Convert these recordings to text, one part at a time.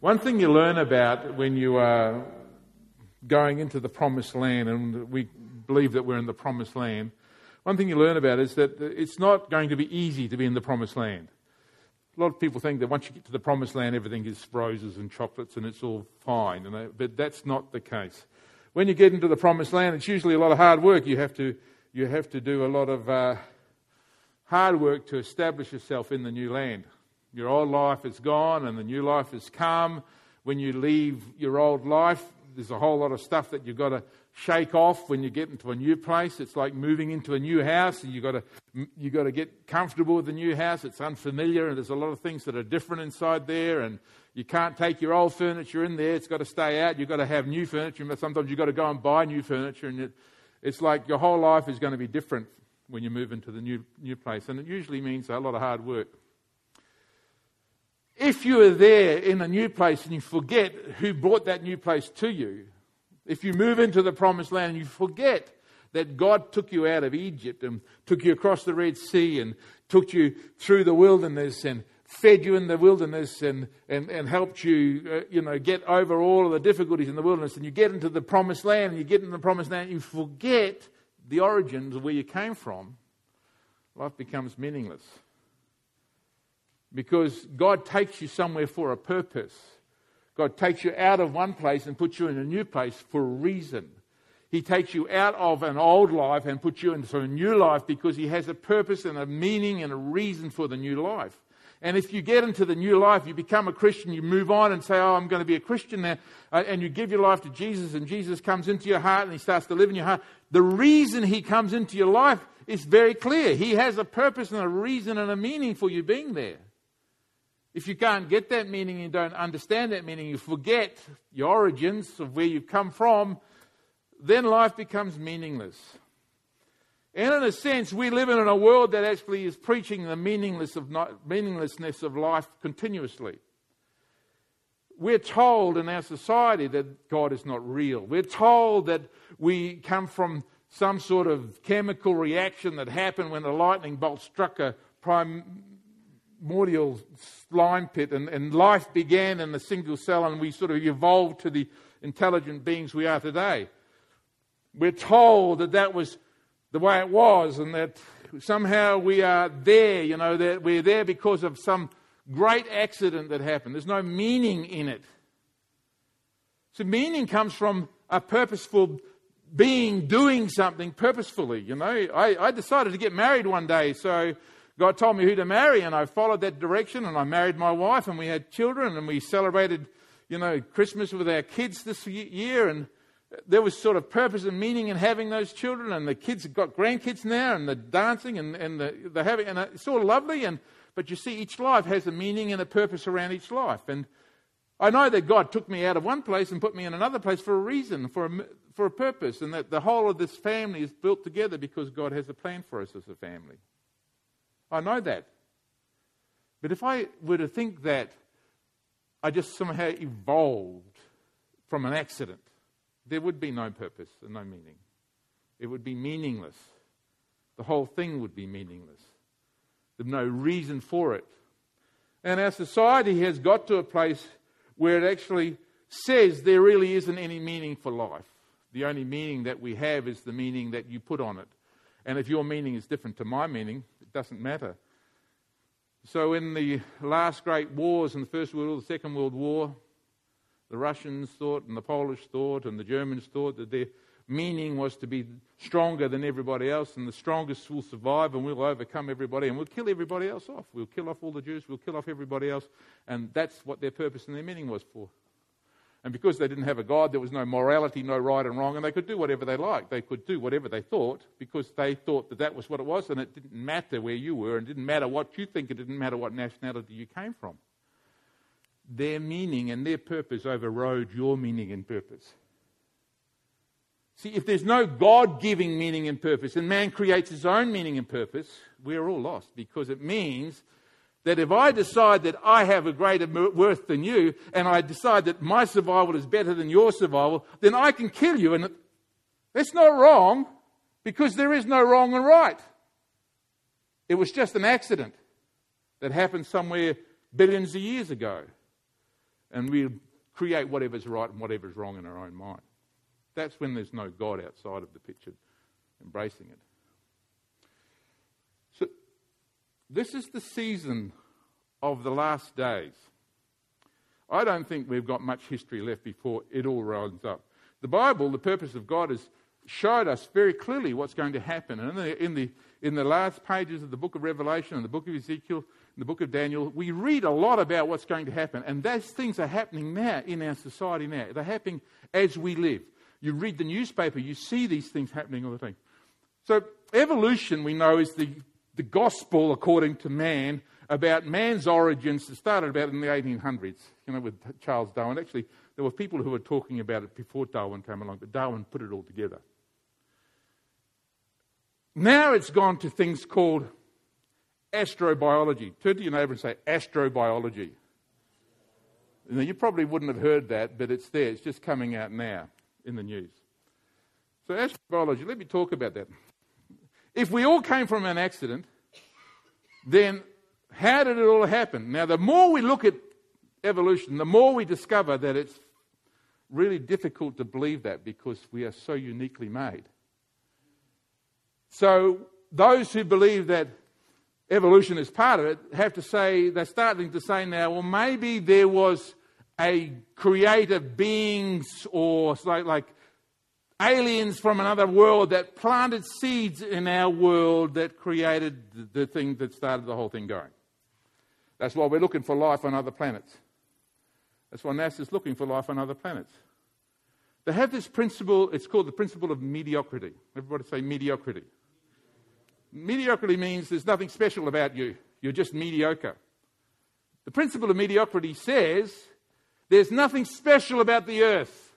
One thing you learn about when you are going into the promised land, and we believe that we're in the promised land, one thing you learn about is that it's not going to be easy to be in the promised land. A lot of people think that once you get to the promised land, everything is roses and chocolates and it's all fine, but that's not the case. When you get into the promised land, it's usually a lot of hard work. You have to, you have to do a lot of uh, hard work to establish yourself in the new land. Your old life is gone and the new life has come. When you leave your old life, there's a whole lot of stuff that you've got to shake off when you get into a new place. It's like moving into a new house, and you've got to, you've got to get comfortable with the new house. It's unfamiliar, and there's a lot of things that are different inside there, and you can't take your old furniture in there. It's got to stay out. You've got to have new furniture. Sometimes you've got to go and buy new furniture, and it, it's like your whole life is going to be different when you move into the new, new place, and it usually means a lot of hard work. If you are there in a new place and you forget who brought that new place to you, if you move into the promised land and you forget that God took you out of Egypt and took you across the Red Sea and took you through the wilderness and fed you in the wilderness and, and, and helped you, uh, you know, get over all of the difficulties in the wilderness and you get into the promised land and you get into the promised land and you forget the origins of where you came from, life becomes meaningless. Because God takes you somewhere for a purpose. God takes you out of one place and puts you in a new place for a reason. He takes you out of an old life and puts you into a new life because He has a purpose and a meaning and a reason for the new life. And if you get into the new life, you become a Christian, you move on and say, Oh, I'm going to be a Christian now, uh, and you give your life to Jesus, and Jesus comes into your heart and He starts to live in your heart. The reason He comes into your life is very clear. He has a purpose and a reason and a meaning for you being there. If you can't get that meaning, you don't understand that meaning, you forget your origins of where you've come from, then life becomes meaningless. And in a sense, we live in a world that actually is preaching the meaningless of not, meaninglessness of life continuously. We're told in our society that God is not real. We're told that we come from some sort of chemical reaction that happened when a lightning bolt struck a prime primordial slime pit, and, and life began in a single cell, and we sort of evolved to the intelligent beings we are today. We're told that that was the way it was, and that somehow we are there, you know, that we're there because of some great accident that happened. There's no meaning in it. So, meaning comes from a purposeful being doing something purposefully, you know. I, I decided to get married one day, so God told me who to marry, and I followed that direction, and I married my wife, and we had children, and we celebrated, you know, Christmas with our kids this year, and there was sort of purpose and meaning in having those children, and the kids have got grandkids now, and the dancing, and, and the, the having, and it's all lovely, and but you see, each life has a meaning and a purpose around each life, and I know that God took me out of one place and put me in another place for a reason, for a, for a purpose, and that the whole of this family is built together because God has a plan for us as a family. I know that. But if I were to think that I just somehow evolved from an accident, there would be no purpose and no meaning. It would be meaningless. The whole thing would be meaningless. There's no reason for it. And our society has got to a place where it actually says there really isn't any meaning for life. The only meaning that we have is the meaning that you put on it. And if your meaning is different to my meaning, it doesn't matter. So, in the last great wars, in the First World War, the Second World War, the Russians thought, and the Polish thought, and the Germans thought that their meaning was to be stronger than everybody else, and the strongest will survive, and we'll overcome everybody, and we'll kill everybody else off. We'll kill off all the Jews, we'll kill off everybody else, and that's what their purpose and their meaning was for. And because they didn't have a God, there was no morality, no right and wrong, and they could do whatever they liked. They could do whatever they thought because they thought that that was what it was, and it didn't matter where you were, and it didn't matter what you think, it didn't matter what nationality you came from. Their meaning and their purpose overrode your meaning and purpose. See, if there's no God giving meaning and purpose, and man creates his own meaning and purpose, we're all lost because it means that if I decide that I have a greater worth than you, and I decide that my survival is better than your survival, then I can kill you. And that's not wrong because there is no wrong and right. It was just an accident that happened somewhere billions of years ago. and we create whatever's right and whatever's wrong in our own mind. That's when there's no God outside of the picture embracing it. So, this is the season of the last days. I don't think we've got much history left before it all runs up. The Bible, the purpose of God, has showed us very clearly what's going to happen. And in the, in the, in the last pages of the book of Revelation and the book of Ezekiel and the book of Daniel, we read a lot about what's going to happen. And those things are happening now in our society now. They're happening as we live. You read the newspaper, you see these things happening all the time. So, evolution, we know, is the, the gospel according to man about man's origins that started about in the 1800s, you know, with Charles Darwin. Actually, there were people who were talking about it before Darwin came along, but Darwin put it all together. Now it's gone to things called astrobiology. Turn to your neighbour and say astrobiology. Now, you probably wouldn't have heard that, but it's there. It's just coming out now in the news. So, astrobiology, let me talk about that. If we all came from an accident, then how did it all happen? Now, the more we look at evolution, the more we discover that it's really difficult to believe that because we are so uniquely made. So, those who believe that evolution is part of it have to say, they're starting to say now, well, maybe there was a creative beings or like, like aliens from another world that planted seeds in our world that created the, thing that started the whole thing going. That's why we're looking for life on other planets. That's why NASA's looking for life on other planets. They have this principle, it's called the principle of mediocrity. Everybody say mediocrity. Mediocrity means there's nothing special about you, you're just mediocre. The principle of mediocrity says there's nothing special about the earth.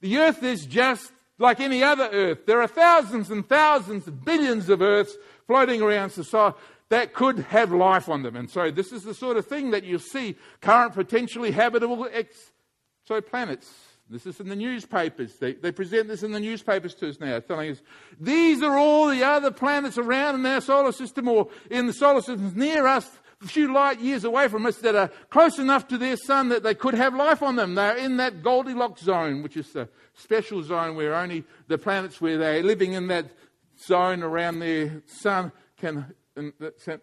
The earth is just like any other earth. There are thousands and thousands billions of earths floating around society that could have life on them. And so this is the sort of thing that you see current potentially habitable exoplanets. This is in the newspapers. They, they present this in the newspapers to us now, telling us these are all the other planets around in our solar system or in the solar systems near us, a few light years away from us, that are close enough to their sun that they could have life on them. They're in that Goldilocks zone, which is the special zone where only the planets where they're living in that zone around their sun can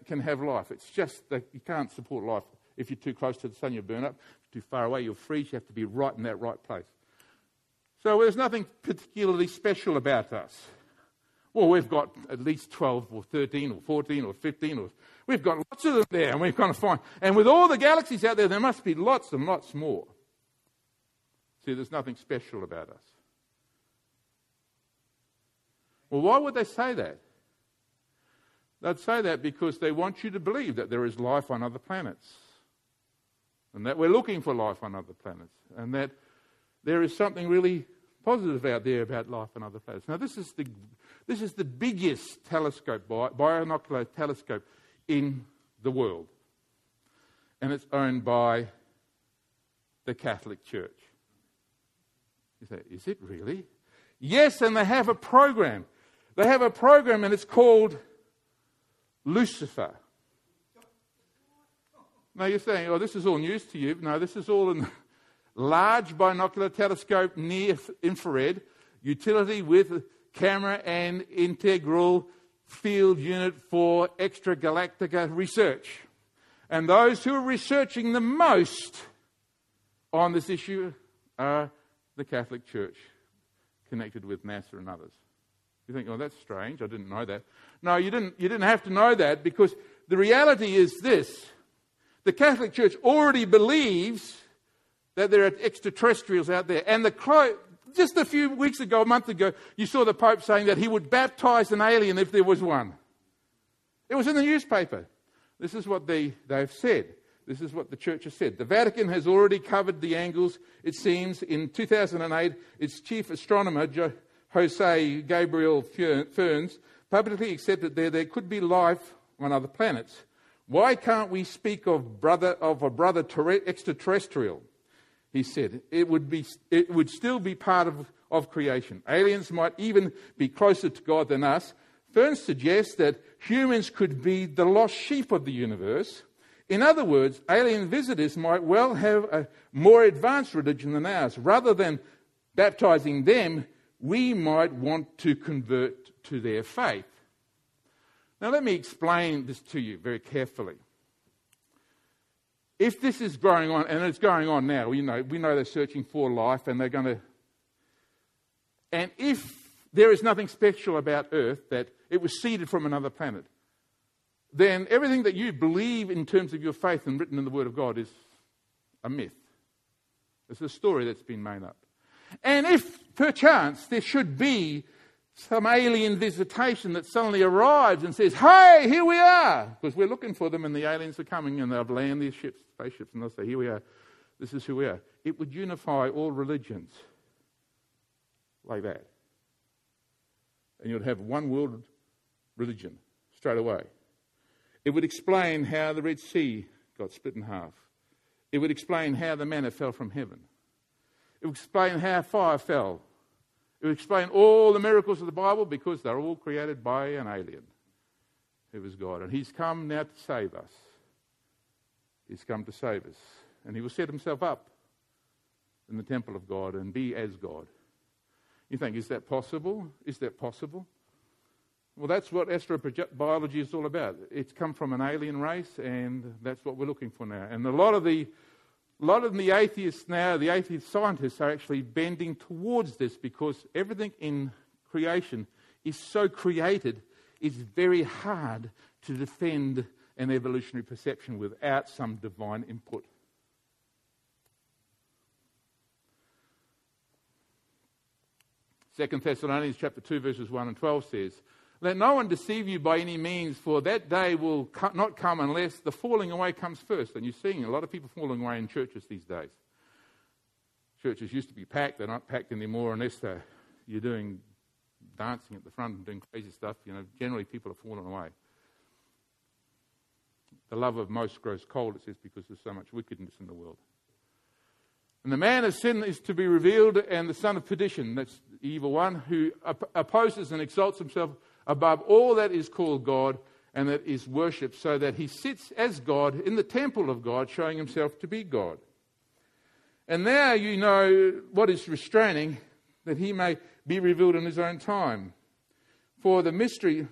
can have life. It's just that you can't support life. If you're too close to the sun, you'll burn up. Too far away, you'll freeze. You have to be right in that right place. So there's nothing particularly special about us. Well, we've got at least 12 or 13 or 14 or 15 or we've got lots of them there and we've got to find and with all the galaxies out there there must be lots and lots more. See, there's nothing special about us. Well, why would they say that? They'd say that because they want you to believe that there is life on other planets and that we're looking for life on other planets and that there is something really positive out there about life on other planets. Now, this is the, this is the biggest telescope, binocular telescope in the world, and it's owned by the Catholic Church. You say, is it really? Yes, and they have a program. They have a program, and it's called Lucifer. Now you're saying, oh, this is all news to you. No, this is all in large binocular telescope near infrared, utility with camera and integral field unit for extragalactica research. And those who are researching the most on this issue are the Catholic Church, connected with NASA and others. You think, oh, that's strange. I didn't know that. No, you didn't, you didn't have to know that because the reality is this the Catholic Church already believes that there are extraterrestrials out there. And the just a few weeks ago, a month ago, you saw the Pope saying that he would baptize an alien if there was one. It was in the newspaper. This is what they, they've said. This is what the church has said. The Vatican has already covered the angles, it seems. In 2008, its chief astronomer, Jose Gabriel Funes, publicly accepted that there could be life on other planets. Why can't we speak of, brother, of a brother extraterrestrial? He said it would, be, it would still be part of, of creation. Aliens might even be closer to God than us. Funes suggests that humans could be the lost sheep of the universe. In other words, alien visitors might well have a more advanced religion than ours. Rather than baptizing them, we might want to convert to their faith. Now, let me explain this to you very carefully. If this is going on, and it's going on now, you know, we know they're searching for life and they're going to. And if there is nothing special about Earth, that it was seeded from another planet, then everything that you believe in terms of your faith and written in the Word of God is a myth. It's a story that's been made up. And if perchance there should be some alien visitation that suddenly arrives and says, Hey, here we are, because we're looking for them and the aliens are coming and they'll land their ships, spaceships, and they'll say, Here we are, this is who we are. It would unify all religions like that. And you'd have one world religion straight away. It would explain how the Red Sea got split in half. It would explain how the manna fell from heaven. It would explain how fire fell. It explain all the miracles of the Bible because they're all created by an alien who was God. And He's come now to save us. He's come to save us. And He will set Himself up in the temple of God and be as God. You think, is that possible? Is that possible? Well, that's what astrobiology is all about. It's come from an alien race, and that's what we're looking for now. And a lot of the a lot of the atheists now, the atheist scientists, are actually bending towards this because everything in creation is so created, it's very hard to defend an evolutionary perception without some divine input. Second Thessalonians chapter 2 verses 1 and 12 says, let no one deceive you by any means, for that day will not come unless the falling away comes first. And you're seeing a lot of people falling away in churches these days. Churches used to be packed, they're not packed anymore unless you're doing dancing at the front and doing crazy stuff. You know, generally people are falling away. The love of most grows cold, it says, because there's so much wickedness in the world. And the man of sin is to be revealed, and the son of perdition, that's the evil one, who opposes and exalts himself above all that is called God and that is worshipped, so that he sits as God in the temple of God, showing himself to be God. And now you know what is restraining, that he may be revealed in his own time. For the mystery.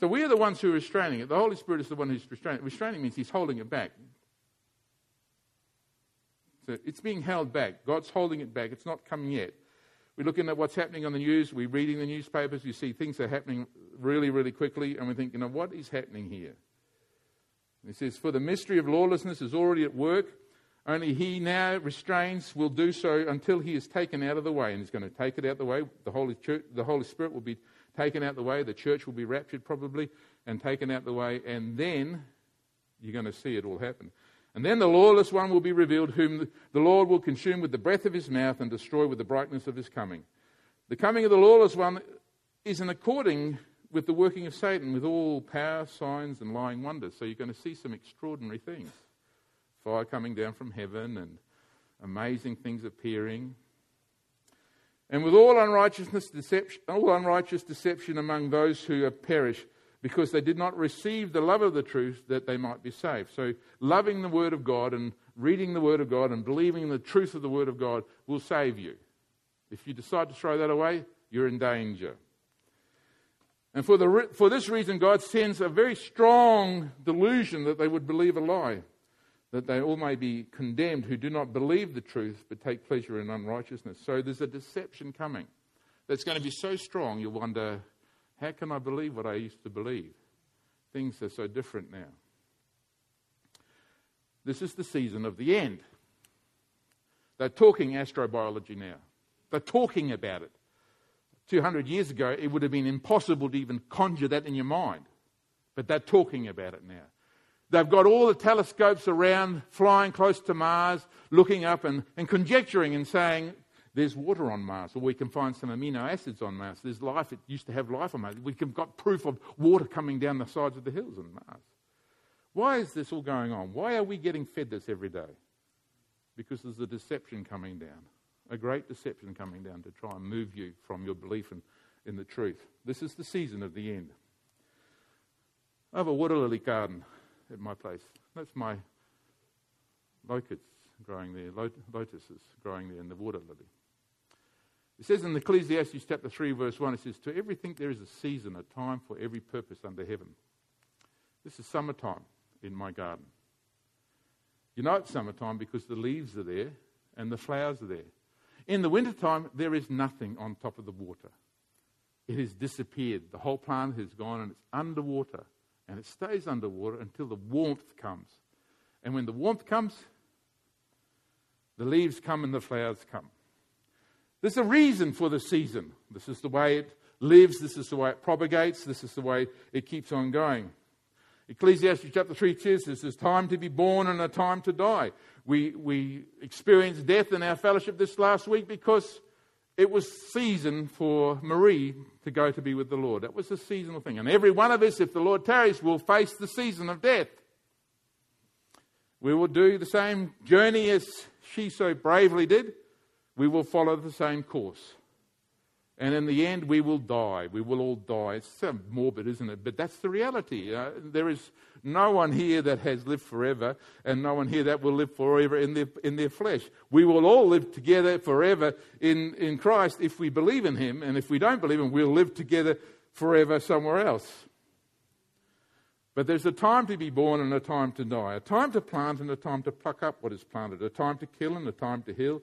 So we are the ones who are restraining it. The Holy Spirit is the one who's restraining it. Restraining means he's holding it back. So it's being held back. God's holding it back. It's not coming yet. We're looking at what's happening on the news. We're reading the newspapers. You see things are happening really, really quickly. And we think, you know, what is happening here? He says, For the mystery of lawlessness is already at work. Only he now restrains, will do so until he is taken out of the way. And he's going to take it out of the way. The Holy, Church, the Holy Spirit will be taken out of the way. The church will be raptured probably and taken out of the way. And then you're going to see it all happen. And then the lawless one will be revealed, whom the Lord will consume with the breath of his mouth and destroy with the brightness of his coming. The coming of the lawless one is in according with the working of Satan, with all power, signs, and lying wonders. So you're going to see some extraordinary things fire coming down from heaven and amazing things appearing. And with all unrighteousness, deception, all unrighteous deception among those who have perished because they did not receive the love of the truth that they might be saved. So, loving the Word of God and reading the Word of God and believing the truth of the Word of God will save you. If you decide to throw that away, you're in danger. And for, the, for this reason, God sends a very strong delusion that they would believe a lie, that they all may be condemned who do not believe the truth but take pleasure in unrighteousness. So there's a deception coming that's going to be so strong you'll wonder how can I believe what I used to believe? Things are so different now. This is the season of the end. They're talking astrobiology now. They're talking about it. 200 years ago, it would have been impossible to even conjure that in your mind. But they're talking about it now. They've got all the telescopes around, flying close to Mars, looking up and, and conjecturing and saying, there's water on Mars, or we can find some amino acids on Mars. There's life, it used to have life on Mars. We've got proof of water coming down the sides of the hills on Mars. Why is this all going on? Why are we getting fed this every day? Because there's a deception coming down, a great deception coming down to try and move you from your belief in, in the truth. This is the season of the end. I have a water lily garden at my place. That's my locusts growing there, lotuses growing there, and the water lily. It says in Ecclesiastes chapter 3, verse 1, it says, To everything there is a season, a time for every purpose under heaven. This is summertime in my garden. You know it's summertime because the leaves are there and the flowers are there. In the wintertime, there is nothing on top of the water. It has disappeared. The whole plant has gone and it's underwater. And it stays underwater until the warmth comes. And when the warmth comes, the leaves come and the flowers come. There's a reason for the season. This is the way it lives, this is the way it propagates, this is the way it keeps on going. Ecclesiastes chapter 3 says this is time to be born and a time to die. We, we experienced death in our fellowship this last week because it was season for Marie to go to be with the Lord. That was a seasonal thing. And every one of us, if the Lord tarries, will face the season of death. We will do the same journey as she so bravely did we will follow the same course. And in the end, we will die. We will all die. It's so morbid, isn't it? But that's the reality. Uh, there is no one here that has lived forever, and no one here that will live forever in their, in their flesh. We will all live together forever in, in Christ if we believe in Him, and if we don't believe Him, we'll live together forever somewhere else. But there's a time to be born and a time to die, a time to plant and a time to pluck up what is planted, a time to kill and a time to heal,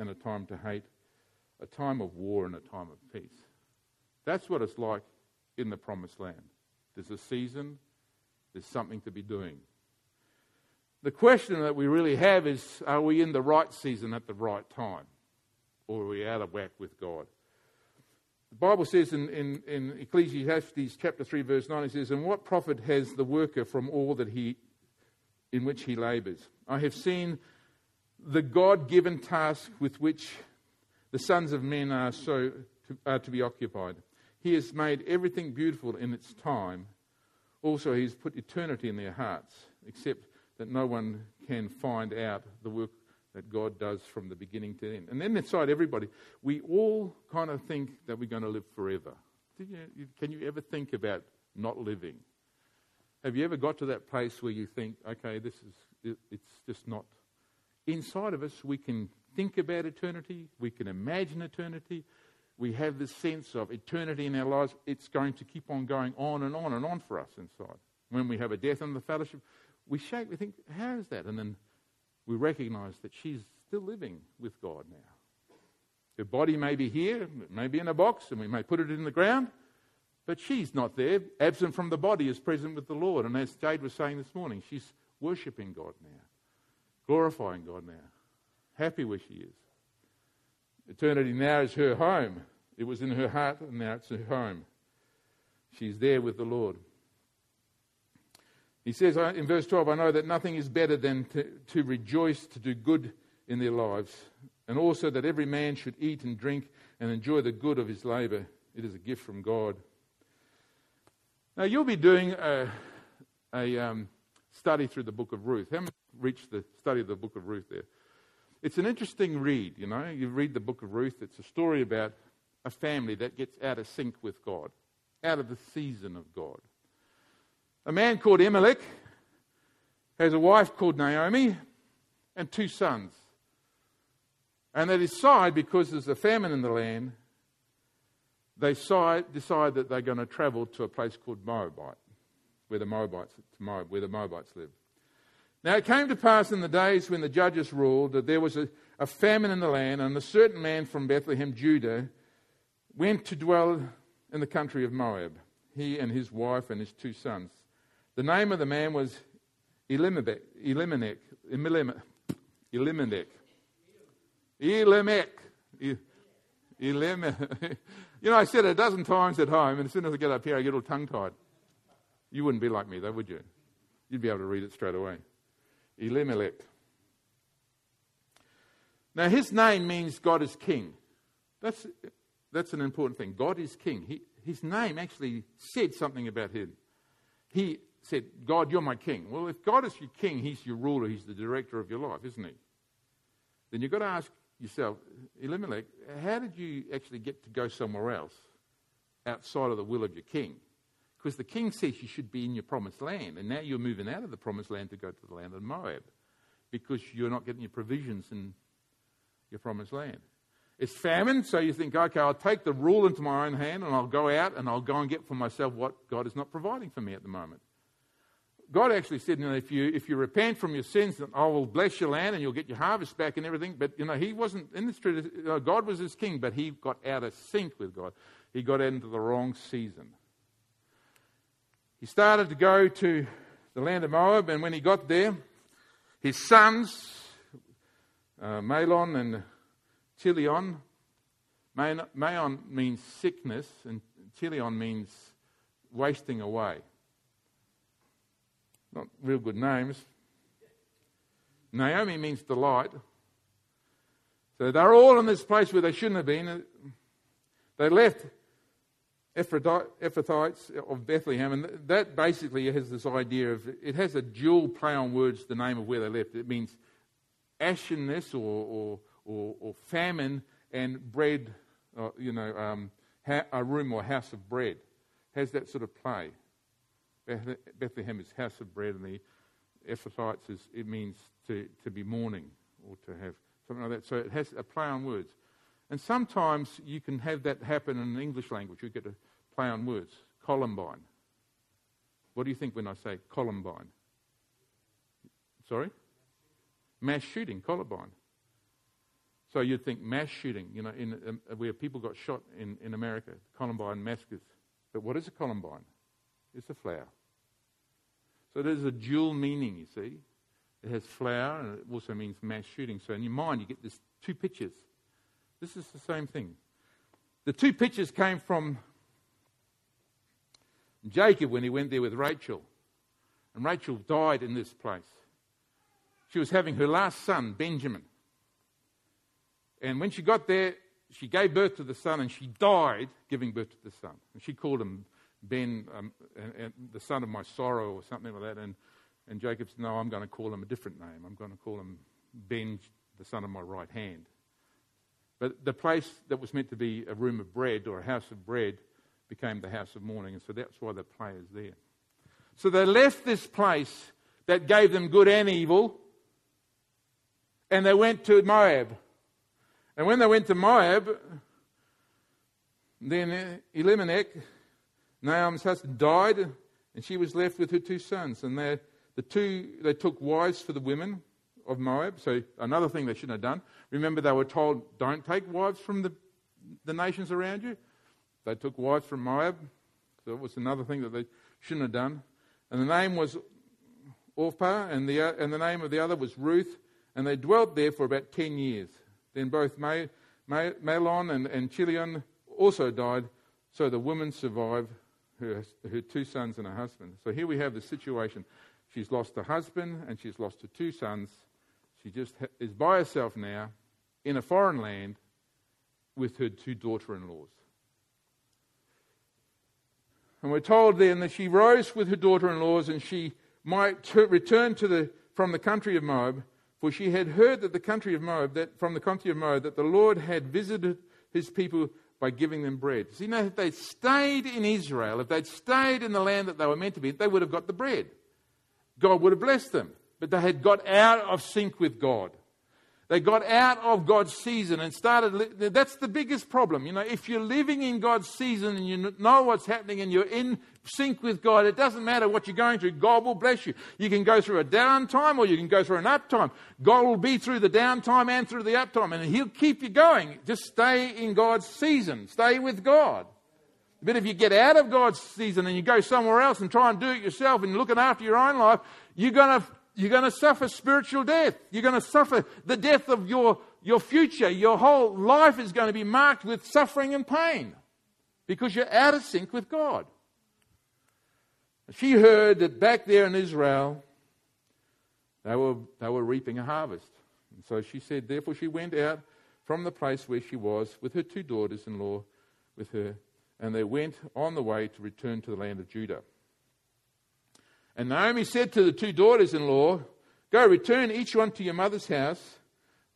and a time to hate, a time of war and a time of peace. That's what it's like in the promised land. There's a season, there's something to be doing. The question that we really have is are we in the right season at the right time? Or are we out of whack with God? The Bible says in, in, in Ecclesiastes chapter 3, verse 9, it says, And what profit has the worker from all that he in which he labours? I have seen the God given task with which the sons of men are, so to, are to be occupied. He has made everything beautiful in its time. Also, He has put eternity in their hearts, except that no one can find out the work that God does from the beginning to the end. And then inside everybody, we all kind of think that we're going to live forever. You, can you ever think about not living? Have you ever got to that place where you think, okay, this is, it, it's just not inside of us, we can think about eternity, we can imagine eternity, we have this sense of eternity in our lives. It's going to keep on going on and on and on for us inside. When we have a death in the fellowship, we shake, we think, how is that? And then we recognize that she's still living with God now. Her body may be here, it may be in a box, and we may put it in the ground, but she's not there. Absent from the body is present with the Lord. And as Jade was saying this morning, she's worshipping God now glorifying God now, happy where she is. Eternity now is her home. It was in her heart, and now it's her home. She's there with the Lord. He says in verse 12, I know that nothing is better than to, to rejoice, to do good in their lives, and also that every man should eat and drink and enjoy the good of his labour. It is a gift from God. Now, you'll be doing a, a um, study through the book of Ruth. How many reached the study of the book of Ruth there? It's an interesting read, you know. You read the book of Ruth, it's a story about a family that gets out of sync with God, out of the season of God. A man called Elimelech has a wife called Naomi and two sons. And they decide, because there's a famine in the land, they decide that they're going to travel to a place called Moabite where the Moabites, Moab, where the Moabites lived. Now it came to pass in the days when the judges ruled that there was a, a famine in the land, and a certain man from Bethlehem, Judah, went to dwell in the country of Moab, he and his wife and his two sons. The name of the man was Elimelech. Elimelech. Elimelech. Elimelech. Elimelech. You know, I said it a dozen times at home, and as soon as I get up here, I get all tongue tied. You wouldn't be like me, though, would you? You'd be able to read it straight away. Elimelech. Now, his name means God is king. That's, that's an important thing. God is king. He, his name actually said something about him. He said, God, you're my king. Well, if God is your king, he's your ruler, he's the director of your life, isn't he? Then you've got to ask yourself, Elimelech, how did you actually get to go somewhere else outside of the will of your king? Because the king says you should be in your promised land, and now you're moving out of the promised land to go to the land of Moab because you're not getting your provisions in your promised land. It's famine, so you think, okay, I'll take the rule into my own hand and I'll go out and I'll go and get for myself what God is not providing for me at the moment. God actually said, you know, if you, if you repent from your sins, then I will bless your land and you'll get your harvest back and everything. But, you know, he wasn't in tradition. You know, God was his king, but he got out of sync with God. He got into the wrong season. He started to go to the land of Moab, and when he got there, his sons, uh, Mahlon and Chilion, Maon means sickness, and Chilion means wasting away. Not real good names. Naomi means delight. So they're all in this place where they shouldn't have been. They left Ephrathites of Bethlehem, and that basically has this idea of it has a dual play on words, the name of where they left. It means ashenness or, or, or, or famine and bread, uh, you know, um, ha- a room or house of bread. Has that sort of play. Bethlehem is house of bread, and the Ephrathites is, it means to, to be mourning or to have something like that. So it has a play on words. And sometimes you can have that happen in the English language. You get a play on words. Columbine. What do you think when I say Columbine? Sorry? Mass shooting, Columbine. So you'd think mass shooting, you know, in, um, where people got shot in, in America, Columbine massacres. But what is a Columbine? It's a flower. So there's a dual meaning, you see. It has flower and it also means mass shooting. So in your mind, you get these two pictures. This is the same thing. The two pictures came from Jacob when he went there with Rachel. And Rachel died in this place. She was having her last son, Benjamin. And when she got there, she gave birth to the son and she died giving birth to the son. And she called him Ben, um, and, and the son of my sorrow, or something like that. And, and Jacob said, No, I'm going to call him a different name. I'm going to call him Ben, the son of my right hand. But the place that was meant to be a room of bread or a house of bread became the house of mourning, and so that's why the play is there. So they left this place that gave them good and evil, and they went to Moab. And when they went to Moab, then Elimelech, Naomi's husband, died, and she was left with her two sons. And they, the two, they took wives for the women of Moab. So another thing they shouldn't have done. Remember, they were told, don't take wives from the, the nations around you. They took wives from Moab. So it was another thing that they shouldn't have done. And the name was Orpah, and the, and the name of the other was Ruth. And they dwelt there for about 10 years. Then both Mahlon and, and Chilion also died, so the woman survived her, her two sons and her husband. So here we have the situation. She's lost her husband and she's lost her two sons. She just is by herself now in a foreign land with her two daughter in laws. And we're told then that she rose with her daughter in laws and she might t- return to the, from the country of Moab, for she had heard that the country of Moab, that from the country of Moab, that the Lord had visited his people by giving them bread. See, now, if they'd stayed in Israel, if they'd stayed in the land that they were meant to be, they would have got the bread. God would have blessed them. But they had got out of sync with God. They got out of God's season and started. That's the biggest problem. You know, if you're living in God's season and you know what's happening and you're in sync with God, it doesn't matter what you're going through. God will bless you. You can go through a down time or you can go through an up time. God will be through the down time and through the up time, and He'll keep you going. Just stay in God's season. Stay with God. But if you get out of God's season and you go somewhere else and try and do it yourself and you're looking after your own life, you're going to you're going to suffer spiritual death. You're going to suffer the death of your, your future. Your whole life is going to be marked with suffering and pain because you're out of sync with God. She heard that back there in Israel, They were, they were reaping a harvest. And so she said, Therefore she went out from the place where she was with her two daughters in law with her, and they went on the way to return to the land of Judah. And Naomi said to the two daughters in law, Go, return each one to your mother's house.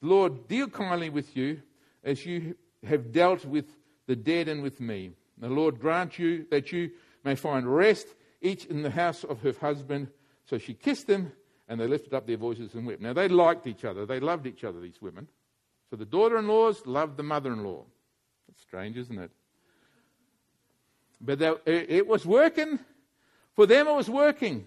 The Lord deal kindly with you as you have dealt with the dead and with me. The Lord grant you that you may find rest each in the house of her husband. So she kissed them, and they lifted up their voices and wept. Now they liked each other. They loved each other, these women. So the daughter in laws loved the mother in law. That's strange, isn't it? But it was working. For them, it was working.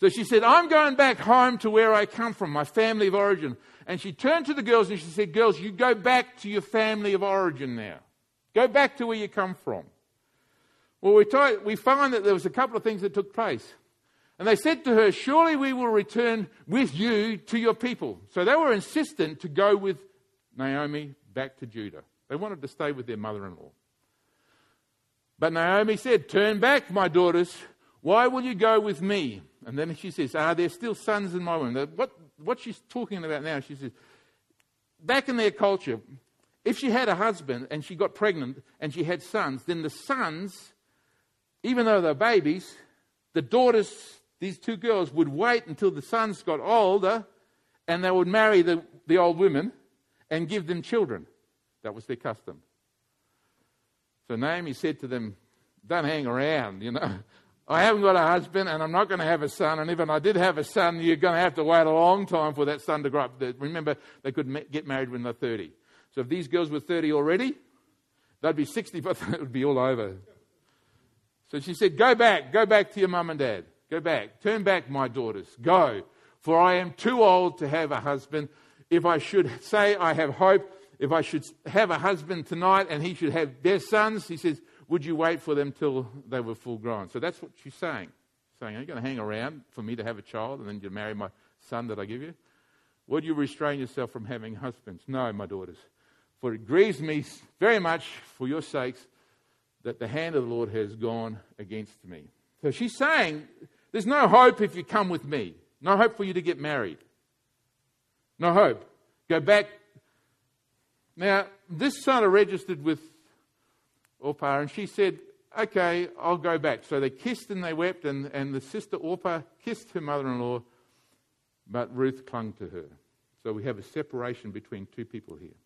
So she said, I'm going back home to where I come from, my family of origin. And she turned to the girls and she said, Girls, you go back to your family of origin now. Go back to where you come from. Well, we, try, we find that there was a couple of things that took place. And they said to her, Surely we will return with you to your people. So they were insistent to go with Naomi back to Judah. They wanted to stay with their mother in law. But Naomi said, Turn back, my daughters. Why will you go with me? And then she says, ah, Are there still sons in my womb? What, what she's talking about now, she says, back in their culture, if she had a husband and she got pregnant and she had sons, then the sons, even though they're babies, the daughters, these two girls, would wait until the sons got older and they would marry the, the old women and give them children. That was their custom. So Naomi said to them, Don't hang around, you know. I haven't got a husband and I'm not going to have a son. And even if I did have a son, you're going to have to wait a long time for that son to grow up. Remember, they could get married when they're 30. So if these girls were 30 already, they'd be 60, but it would be all over. So she said, Go back, go back to your mum and dad. Go back. Turn back, my daughters. Go. For I am too old to have a husband. If I should say I have hope, if I should have a husband tonight and he should have their sons, he says, would you wait for them till they were full grown? So that's what she's saying. Saying, Are you going to hang around for me to have a child and then you marry my son that I give you? Would you restrain yourself from having husbands? No, my daughters. For it grieves me very much for your sakes that the hand of the Lord has gone against me. So she's saying, There's no hope if you come with me. No hope for you to get married. No hope. Go back. Now, this son registered with Orpah, and she said, Okay, I'll go back. So they kissed and they wept, and, and the sister Orpah kissed her mother in law, but Ruth clung to her. So we have a separation between two people here.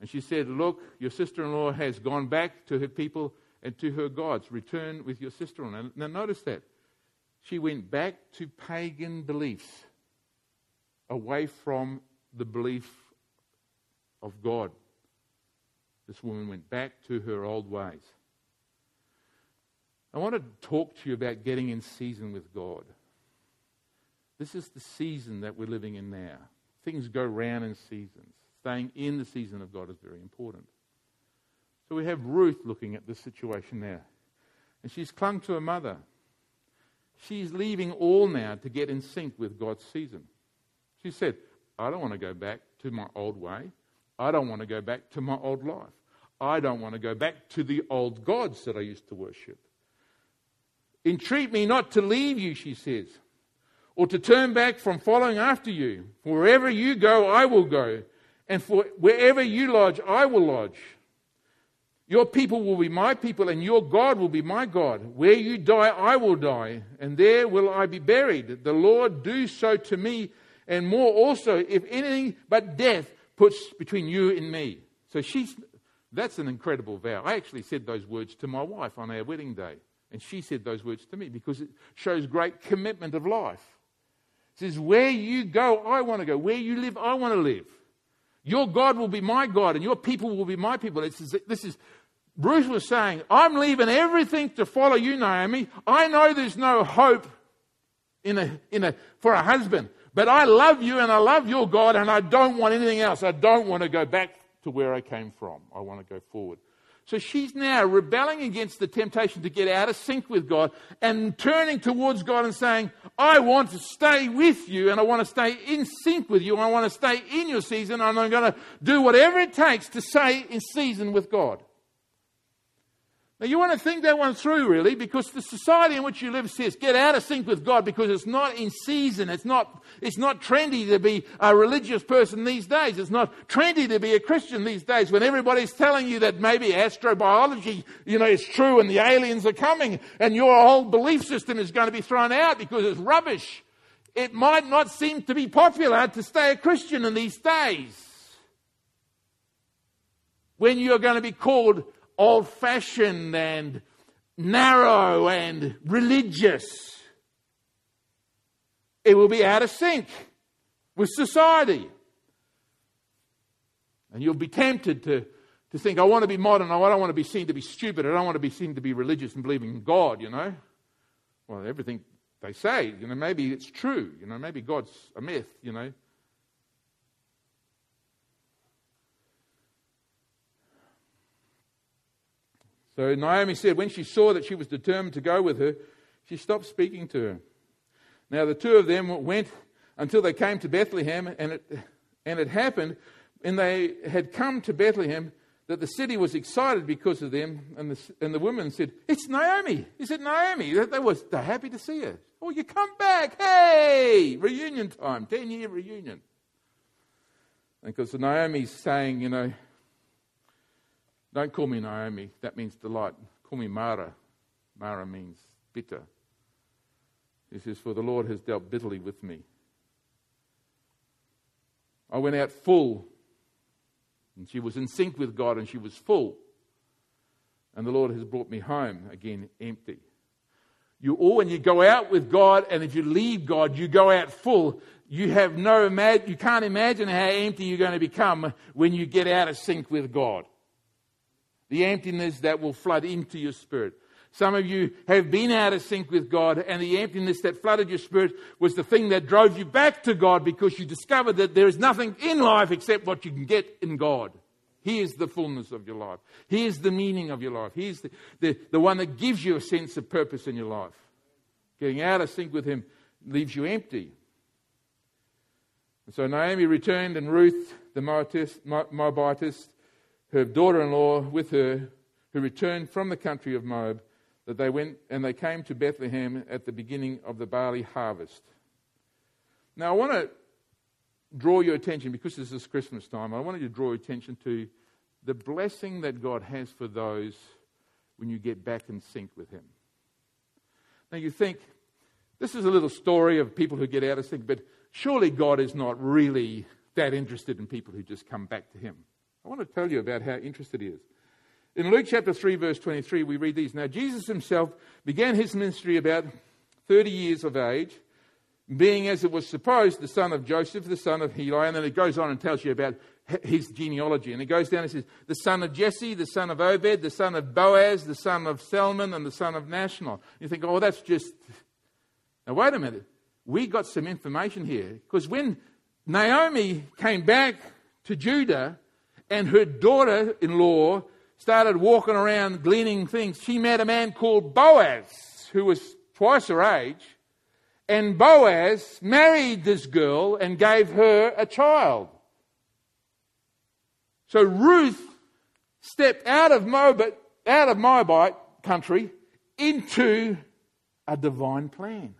And she said, Look, your sister in law has gone back to her people and to her gods. Return with your sister in law. Now, notice that. She went back to pagan beliefs, away from the belief of God this woman went back to her old ways. I want to talk to you about getting in season with God. This is the season that we're living in now. Things go round in seasons. Staying in the season of God is very important. So we have Ruth looking at this situation now. And she's clung to her mother. She's leaving all now to get in sync with God's season. She said, I don't want to go back to my old way. I don't want to go back to my old life. I don't want to go back to the old gods that I used to worship. Entreat me not to leave you, she says, or to turn back from following after you. Wherever you go, I will go, and for wherever you lodge, I will lodge. Your people will be my people, and your God will be my God. Where you die, I will die, and there will I be buried. The Lord do so to me, and more also, if anything but death puts between you and me. So she's that's an incredible vow. I actually said those words to my wife on our wedding day, and she said those words to me because it shows great commitment of life. It says, Where you go, I want to go. Where you live, I want to live. Your God will be my God, and your people will be my people. Is, this is Ruth was saying, I'm leaving everything to follow you, Naomi. I know there's no hope in a, in a, for a husband, but I love you and I love your God, and I don't want anything else. I don't want to go back to where I came from. I want to go forward. So she's now rebelling against the temptation to get out of sync with God and turning towards God and saying, I want to stay with you and I want to stay in sync with you. I want to stay in your season and I'm going to do whatever it takes to stay in season with God. Now, you want to think that one through, really, because the society in which you live says get out of sync with God because it's not in season. It's not, it's not trendy to be a religious person these days. It's not trendy to be a Christian these days when everybody's telling you that maybe astrobiology, you know, is true and the aliens are coming and your whole belief system is going to be thrown out because it's rubbish. It might not seem to be popular to stay a Christian in these days when you're going to be called old fashioned and narrow and religious. It will be out of sync with society. And you'll be tempted to, to think, I want to be modern, I don't want to be seen to be stupid, I don't want to be seen to be religious and believing in God, you know. Well, everything they say, you know, maybe it's true, you know, maybe God's a myth, you know. So Naomi said, when she saw that she was determined to go with her, she stopped speaking to her. Now the two of them went until they came to Bethlehem, and it, and it happened when they had come to Bethlehem that the city was excited because of them, and the, and the women said, It's Naomi. He said, Naomi. They were they're happy to see her. Oh, you come back. Hey, reunion time, 10 year reunion. Because Naomi's saying, you know, don't call me Naomi. That means delight. Call me Mara. Mara means bitter. He says, For the Lord has dealt bitterly with me. I went out full, and she was in sync with God, and she was full. And the Lord has brought me home again empty. You all, when you go out with God, and if you leave God, you go out full. You have no, you can't imagine how empty you're going to become when you get out of sync with God the emptiness that will flood into your spirit. Some of you have been out of sync with God, and the emptiness that flooded your spirit was the thing that drove you back to God because you discovered that there is nothing in life except what you can get in God. He is the fullness of your life. He is the meaning of your life. He is the, the, the one that gives you a sense of purpose in your life. Getting out of sync with Him leaves you empty. And so Naomi returned, and Ruth, the Moabitess, her daughter in law with her, who returned from the country of Moab, that they went and they came to Bethlehem at the beginning of the barley harvest. Now, I want to draw your attention, because this is Christmas time, I wanted to draw attention to the blessing that God has for those when you get back in sync with Him. Now, you think, this is a little story of people who get out of sync, but surely God is not really that interested in people who just come back to Him. I want to tell you about how interested he is. In Luke chapter 3, verse 23, we read these. Now, Jesus himself began his ministry about 30 years of age, being, as it was supposed, the son of Joseph, the son of Heli. And then it goes on and tells you about his genealogy. And it goes down and says, the son of Jesse, the son of Obed, the son of Boaz, the son of Salmon, and the son of Nahshon. You think, oh, that's just. Now, wait a minute. We got some information here. Because when Naomi came back to Judah, and her daughter in law started walking around gleaning things, she met a man called Boaz, who was twice her age. And Boaz married this girl and gave her a child. So Ruth stepped out of Moabit, out of Moabite country into a divine plan.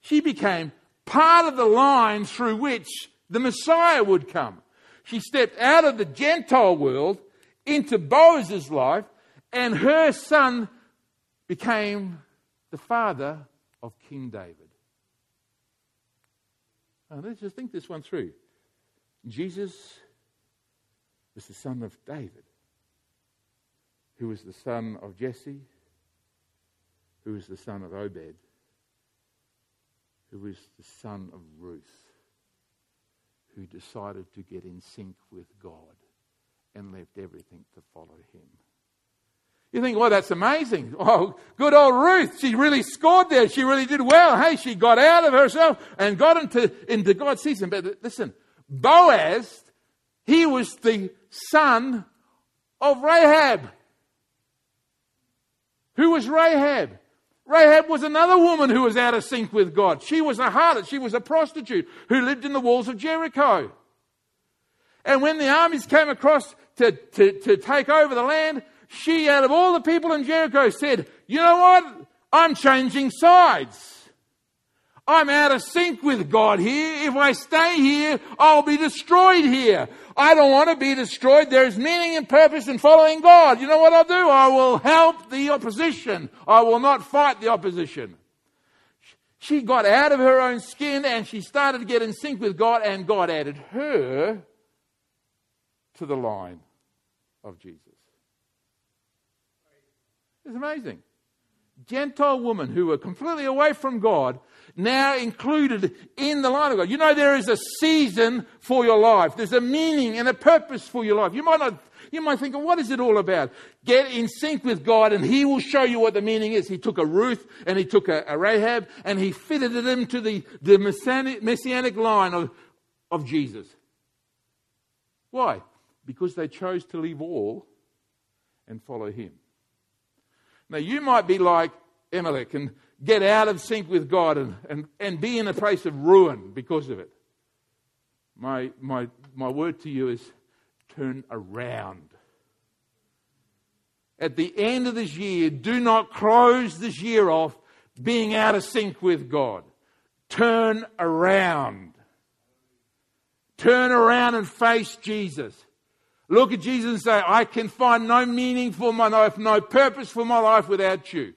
She became part of the line through which the Messiah would come. She stepped out of the Gentile world into Boaz's life, and her son became the father of King David. Now, let's just think this one through. Jesus was the son of David, who was the son of Jesse, who was the son of Obed, who was the son of Ruth who decided to get in sync with God and left everything to follow him. You think, well, that's amazing. Oh, good old Ruth. She really scored there. She really did well. Hey, she got out of herself and got into, into God's season. But listen, Boaz, he was the son of Rahab. Who was Rahab? Rahab was another woman who was out of sync with God. She was a harlot. She was a prostitute who lived in the walls of Jericho. And when the armies came across to, to, to take over the land, she, out of all the people in Jericho, said, You know what? I'm changing sides. I'm out of sync with God here. If I stay here, I'll be destroyed here. I don't want to be destroyed. There's meaning and purpose in following God. You know what I'll do? I will help the opposition. I will not fight the opposition. She got out of her own skin and she started to get in sync with God, and God added her to the line of Jesus. It's amazing. Gentile woman who were completely away from God now included in the line of God. You know, there is a season for your life. There's a meaning and a purpose for your life. You might not, you might think, well, what is it all about? Get in sync with God and He will show you what the meaning is. He took a Ruth and He took a, a Rahab and He fitted it into the, the messianic, messianic line of, of Jesus. Why? Because they chose to leave all and follow Him. Now, you might be like Amalek and get out of sync with God and, and, and be in a place of ruin because of it. My, my, my word to you is turn around. At the end of this year, do not close this year off being out of sync with God. Turn around. Turn around and face Jesus. Look at Jesus and say, I can find no meaning for my life, no purpose for my life without you.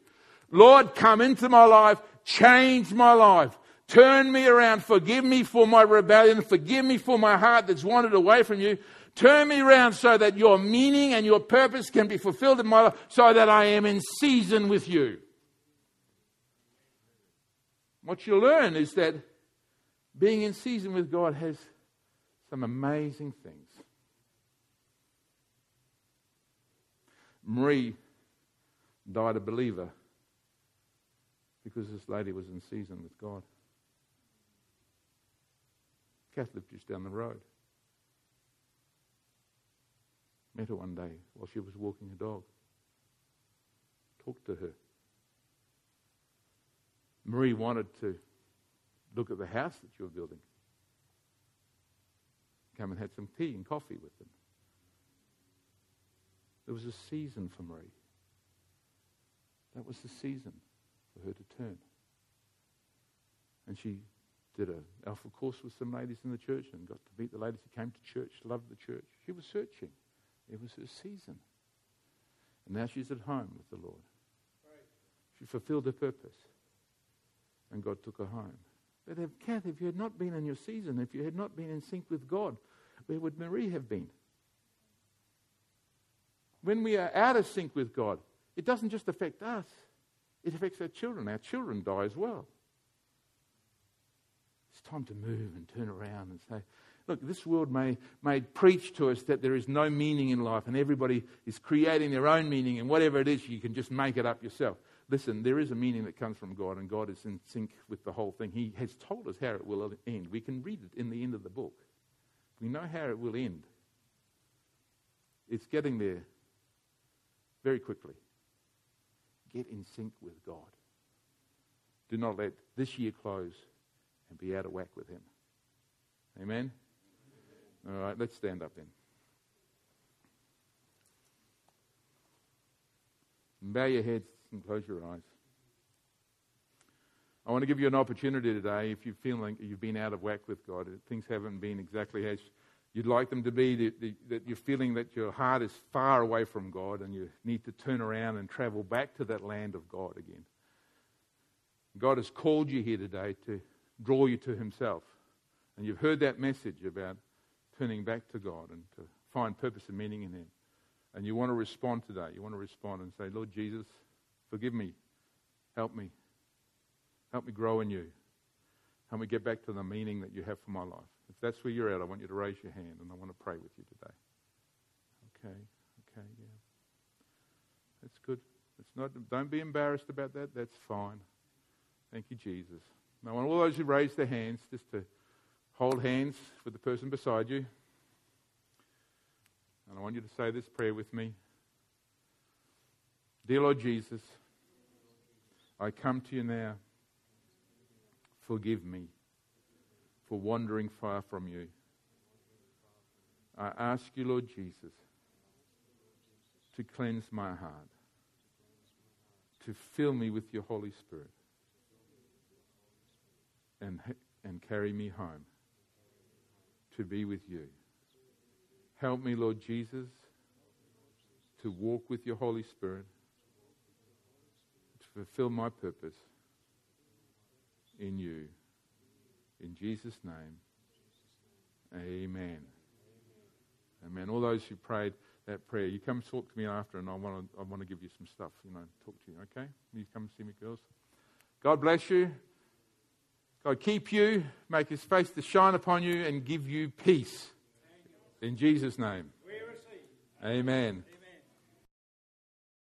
Lord, come into my life, change my life, turn me around, forgive me for my rebellion, forgive me for my heart that's wandered away from you. Turn me around so that your meaning and your purpose can be fulfilled in my life, so that I am in season with you. What you'll learn is that being in season with God has some amazing things. Marie died a believer because this lady was in season with God. Kath lived just down the road. Met her one day while she was walking a dog. Talked to her. Marie wanted to look at the house that you were building. Come and had some tea and coffee with them. There was a season for Marie. That was the season for her to turn. And she did an alpha course with some ladies in the church and got to meet the ladies who came to church, loved the church. She was searching. It was her season. And now she's at home with the Lord. She fulfilled her purpose. And God took her home. But if, Kath, if you had not been in your season, if you had not been in sync with God, where would Marie have been? When we are out of sync with God, it doesn't just affect us, it affects our children. Our children die as well. It's time to move and turn around and say, look, this world may, may preach to us that there is no meaning in life and everybody is creating their own meaning and whatever it is, you can just make it up yourself. Listen, there is a meaning that comes from God and God is in sync with the whole thing. He has told us how it will end. We can read it in the end of the book. We know how it will end. It's getting there very quickly. Get in sync with God. Do not let this year close and be out of whack with Him. Amen? All right, let's stand up then. bow your heads and close your eyes. I want to give you an opportunity today if you feel like you've been out of whack with God, things haven't been exactly as you'd like them to be, that, that you're feeling that your heart is far away from God and you need to turn around and travel back to that land of God again. God has called you here today to draw you to Himself. And you've heard that message about turning back to God and to find purpose and meaning in Him. And you want to respond today. You want to respond and say, Lord Jesus, forgive me. Help me. Help me grow in you. Help me get back to the meaning that you have for my life. If that's where you're at, I want you to raise your hand and I want to pray with you today. Okay, okay, yeah. That's good. It's not, don't be embarrassed about that. That's fine. Thank you, Jesus. I want all those who raise their hands just to hold hands with the person beside you. And I want you to say this prayer with me. Dear Lord Jesus, I come to you now. Forgive me for wandering far from you. I ask you, Lord Jesus, to cleanse my heart, to fill me with your Holy Spirit, and, and carry me home to be with you. Help me, Lord Jesus, to walk with your Holy Spirit, to fulfill my purpose in you. In Jesus' name, amen. Amen. All those who prayed that prayer, you come talk to me after, and I want to, I want to give you some stuff, you know, talk to you, okay? You come see me, girls. God bless you. God keep you, make his face to shine upon you, and give you peace. In Jesus' name. Amen.